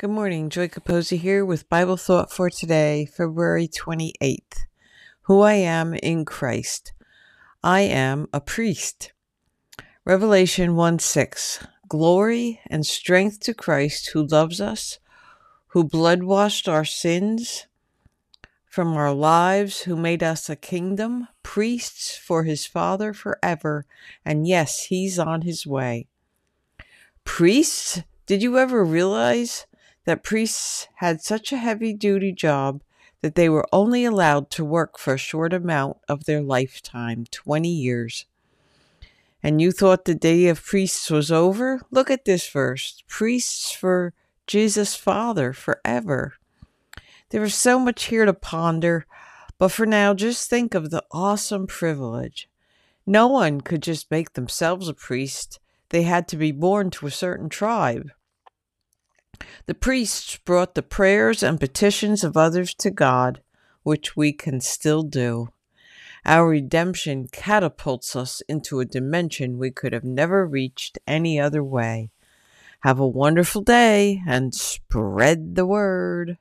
Good morning, Joy Capozzi here with Bible Thought for today, February 28th. Who I am in Christ. I am a priest. Revelation 1 6. Glory and strength to Christ who loves us, who blood washed our sins from our lives, who made us a kingdom, priests for his Father forever. And yes, he's on his way. Priests? Did you ever realize? That priests had such a heavy duty job that they were only allowed to work for a short amount of their lifetime 20 years. And you thought the day of priests was over? Look at this verse priests for Jesus' Father forever. There is so much here to ponder, but for now, just think of the awesome privilege. No one could just make themselves a priest, they had to be born to a certain tribe. The priests brought the prayers and petitions of others to God, which we can still do. Our redemption catapults us into a dimension we could have never reached any other way. Have a wonderful day and spread the word.